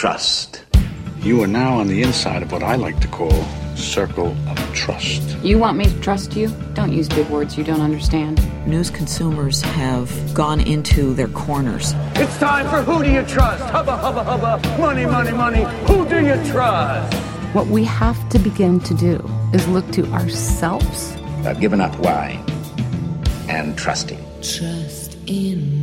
trust. You are now on the inside of what I like to call circle of trust. You want me to trust you? Don't use big words you don't understand. News consumers have gone into their corners. It's time for Who Do You Trust? Hubba, hubba, hubba. Money, money, money. Who do you trust? What we have to begin to do is look to ourselves. I've given up why and trusting. Trust in me.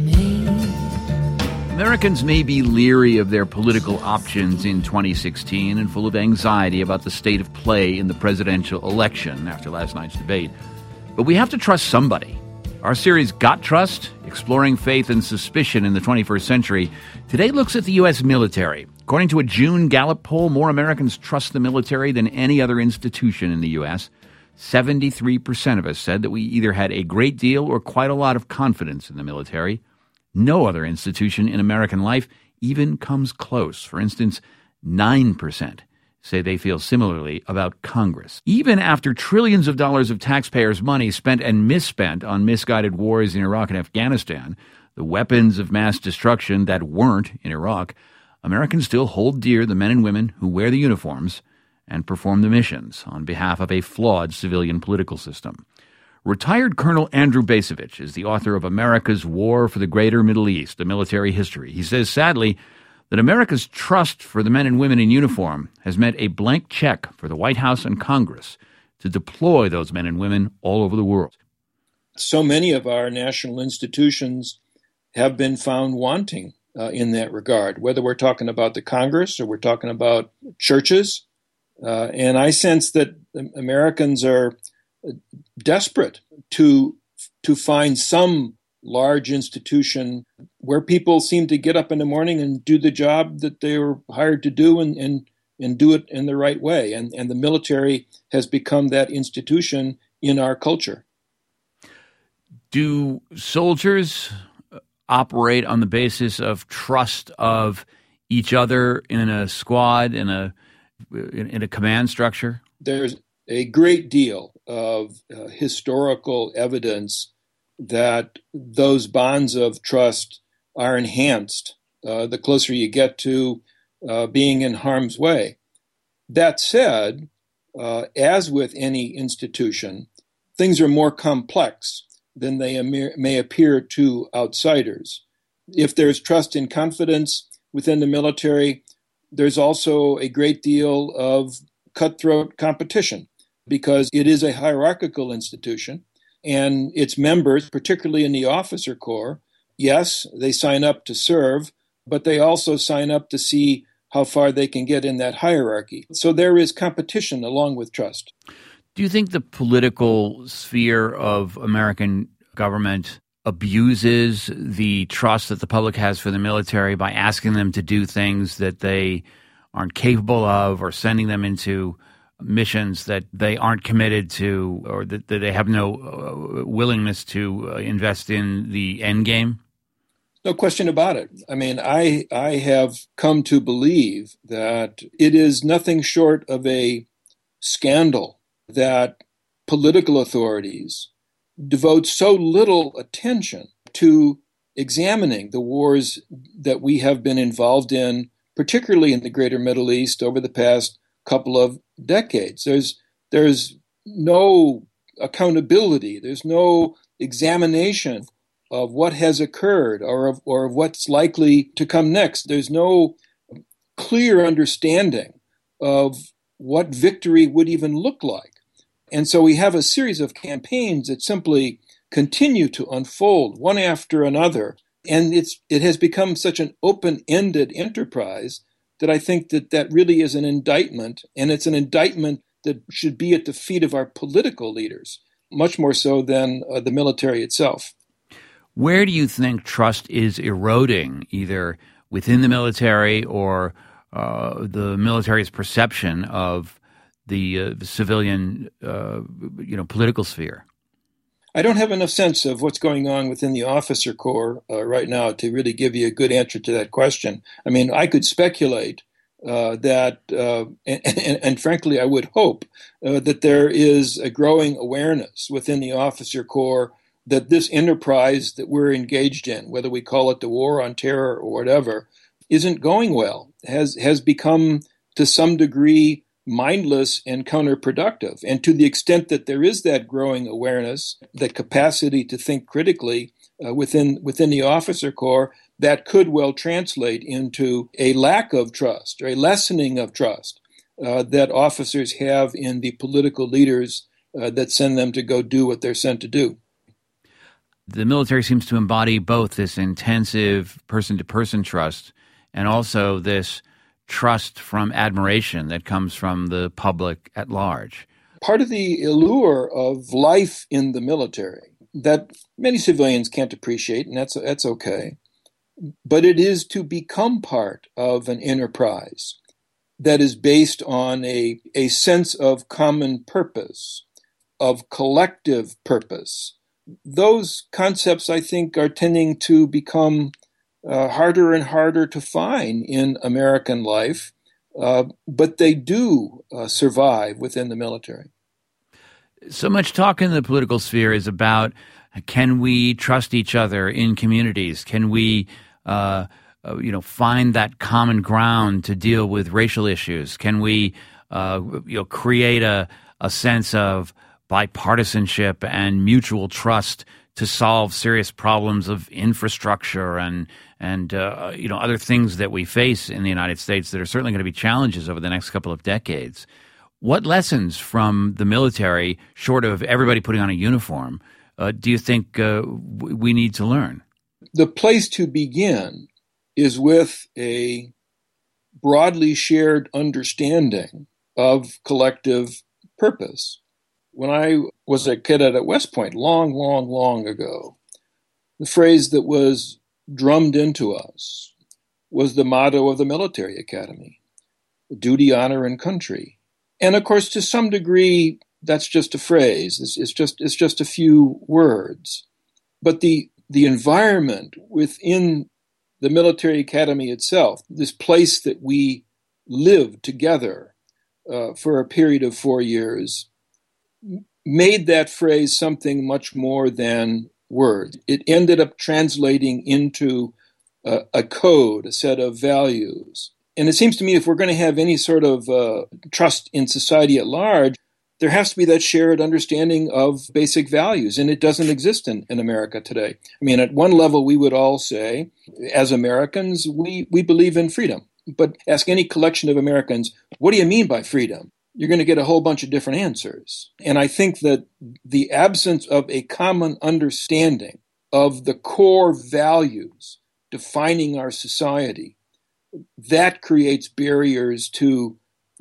Americans may be leery of their political options in 2016 and full of anxiety about the state of play in the presidential election after last night's debate. But we have to trust somebody. Our series Got Trust, exploring faith and suspicion in the 21st century, today looks at the U.S. military. According to a June Gallup poll, more Americans trust the military than any other institution in the U.S. 73% of us said that we either had a great deal or quite a lot of confidence in the military. No other institution in American life even comes close. For instance, 9% say they feel similarly about Congress. Even after trillions of dollars of taxpayers' money spent and misspent on misguided wars in Iraq and Afghanistan, the weapons of mass destruction that weren't in Iraq, Americans still hold dear the men and women who wear the uniforms and perform the missions on behalf of a flawed civilian political system. Retired Colonel Andrew Bacevich is the author of America's War for the Greater Middle East, a military history. He says, sadly, that America's trust for the men and women in uniform has meant a blank check for the White House and Congress to deploy those men and women all over the world. So many of our national institutions have been found wanting uh, in that regard, whether we're talking about the Congress or we're talking about churches. Uh, and I sense that Americans are desperate to to find some large institution where people seem to get up in the morning and do the job that they were hired to do and, and, and do it in the right way. And, and the military has become that institution in our culture. Do soldiers operate on the basis of trust of each other in a squad, in a, in, in a command structure? There's a great deal of uh, historical evidence that those bonds of trust are enhanced uh, the closer you get to uh, being in harm's way. That said, uh, as with any institution, things are more complex than they may appear to outsiders. If there's trust and confidence within the military, there's also a great deal of cutthroat competition because it is a hierarchical institution and its members, particularly in the officer corps, yes, they sign up to serve, but they also sign up to see how far they can get in that hierarchy. So there is competition along with trust. Do you think the political sphere of American government abuses the trust that the public has for the military by asking them to do things that they aren't capable of or sending them into missions that they aren't committed to or that, that they have no uh, willingness to uh, invest in the end game? No question about it. I mean, I I have come to believe that it is nothing short of a scandal that political authorities devote so little attention to examining the wars that we have been involved in, particularly in the greater Middle East over the past couple of decades. There's there's no accountability. There's no examination of what has occurred or of, or of what's likely to come next. There's no clear understanding of what victory would even look like. And so we have a series of campaigns that simply continue to unfold one after another. And it's, it has become such an open ended enterprise that I think that that really is an indictment, and it's an indictment that should be at the feet of our political leaders, much more so than uh, the military itself. Where do you think trust is eroding, either within the military or uh, the military's perception of the, uh, civilian, uh, you know, political sphere? I don't have enough sense of what's going on within the officer corps uh, right now to really give you a good answer to that question. I mean, I could speculate uh, that, uh, and, and, and, frankly, I would hope uh, that there is a growing awareness within the officer corps that this enterprise that we're engaged in, whether we call it the war on terror or whatever, isn't going well. has has become to some degree mindless and counterproductive. And to the extent that there is that growing awareness, that capacity to think critically uh, within within the officer corps, that could well translate into a lack of trust or a lessening of trust uh, that officers have in the political leaders uh, that send them to go do what they're sent to do. The military seems to embody both this intensive person to person trust and also this trust from admiration that comes from the public at large. Part of the allure of life in the military that many civilians can't appreciate, and that's, that's okay, but it is to become part of an enterprise that is based on a, a sense of common purpose, of collective purpose. Those concepts, I think, are tending to become uh, harder and harder to find in American life, uh, but they do uh, survive within the military. So much talk in the political sphere is about can we trust each other in communities? Can we, uh, uh, you know, find that common ground to deal with racial issues? Can we, uh, you know, create a, a sense of bipartisanship and mutual trust to solve serious problems of infrastructure and and uh, you know other things that we face in the United States that are certainly going to be challenges over the next couple of decades. What lessons from the military, short of everybody putting on a uniform, uh, do you think uh, we need to learn? The place to begin is with a broadly shared understanding of collective purpose. When I was a cadet at West Point, long, long, long ago, the phrase that was drummed into us was the motto of the military academy duty, honor, and country. And of course, to some degree, that's just a phrase. It's, it's, just it's just a few words. But the the environment within the military academy itself, this place that we lived together uh, for a period of four years, made that phrase something much more than words. It ended up translating into a, a code, a set of values. And it seems to me if we're going to have any sort of uh, trust in society at large, there has to be that shared understanding of basic values, and it doesn't exist in, in America today. I mean, at one level, we would all say, as Americans, we, we believe in freedom. But ask any collection of Americans, what do you mean by freedom? You're going to get a whole bunch of different answers. And I think that the absence of a common understanding of the core values defining our society, that creates barriers to,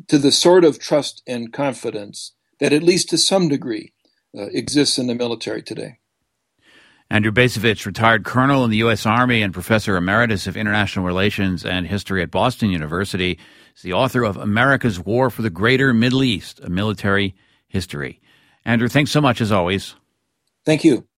to the sort of trust and confidence that, at least to some degree, uh, exists in the military today. Andrew Bacevich, retired colonel in the U.S. Army and professor emeritus of international relations and history at Boston University. is the author of America's War for the Greater Middle East, a military history. Andrew, thanks so much as always. Thank you.